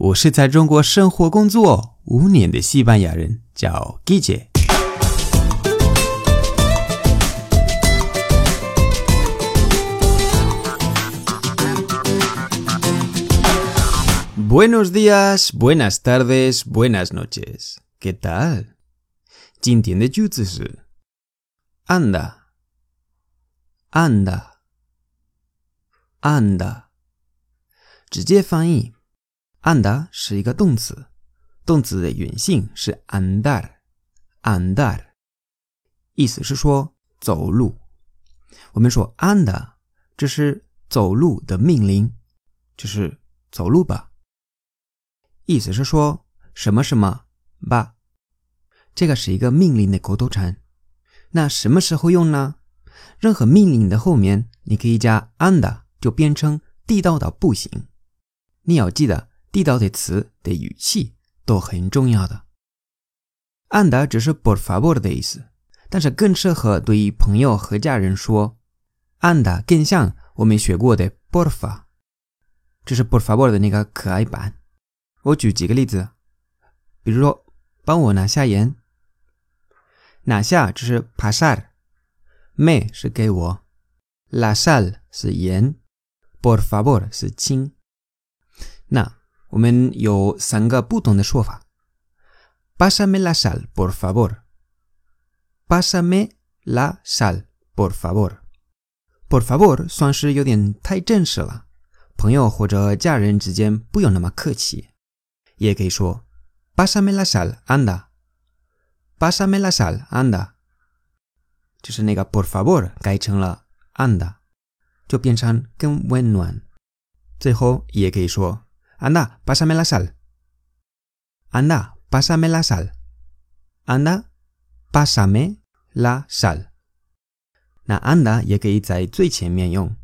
我是在中国生活工作五年的西班牙人，叫 Guille。Buenos días, buenas tardes, buenas noches. ¿Qué tal? 今天的句子是 anda, anda, anda。直接翻译 ，anda 是一个动词，动词的原性是 andar，andar，意思是说走路。我们说 anda，这是走路的命令，就是走路吧。意思是说什么什么吧，这个是一个命令的口头禅。那什么时候用呢？任何命令的后面你可以加 anda，就变成地道的步行。你要记得地道的词的语气都很重要的。anda 只是 por favor 的意思，但是更适合对于朋友和家人说。anda 更像我们学过的 porfa，这是 por favor 的那个可爱版。我举几个例子，比如说，帮我拿下盐。拿下就是 pasar，me 是给我，la sal 是盐，por favor 是亲。那我们有三个不同的说法：pasame la sal por favor，pasame la sal por favor，por favor 算是有点太正式了，朋友或者家人之间不用那么客气。也可以说，pásame la sal，anda，pásame la sal，anda，就是那个 por favor 改成了 anda，就变成更温暖。最后也可以说 ，anda，pásame la sal，anda，pásame la sal，anda，pásame la sal。那 anda 也可以在最前面用，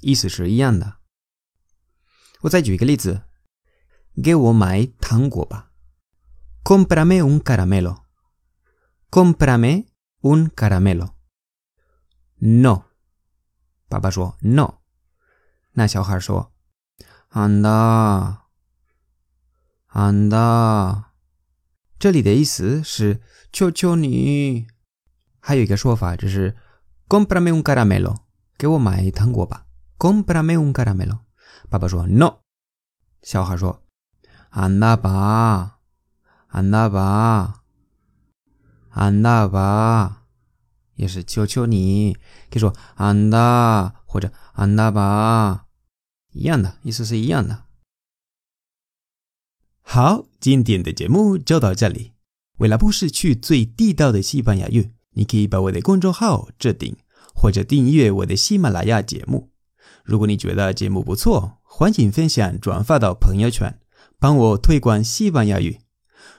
意思是一样的。我再举一个例子。给我买糖果吧，Cómprame un caramelo，Cómprame un caramelo。No，爸爸说 No，那小孩说 ，Anda，Anda。这里的意思是求求你。还有一个说法就是 Cómprame un caramelo，给我买糖果吧，Cómprame un caramelo。爸爸说 No，小孩说。安娜巴，安娜巴，安娜巴，也是求求你，可以说安娜或者安娜巴，一样的意思是一样的。好，今天的节目就到这里。为了不失去最地道的西班牙语，你可以把我的公众号置顶，或者订阅我的喜马拉雅节目。如果你觉得节目不错，欢迎分享转发到朋友圈。帮我推广西班牙语。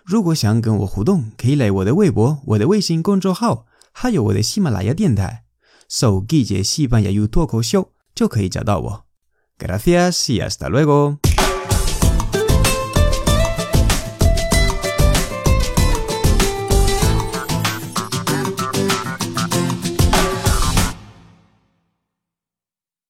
如果想跟我互动，可以来我的微博、我的微信公众号，还有我的喜马拉雅电台，搜“季节西班牙语脱口秀”就可以找到我。Gracias y hasta luego。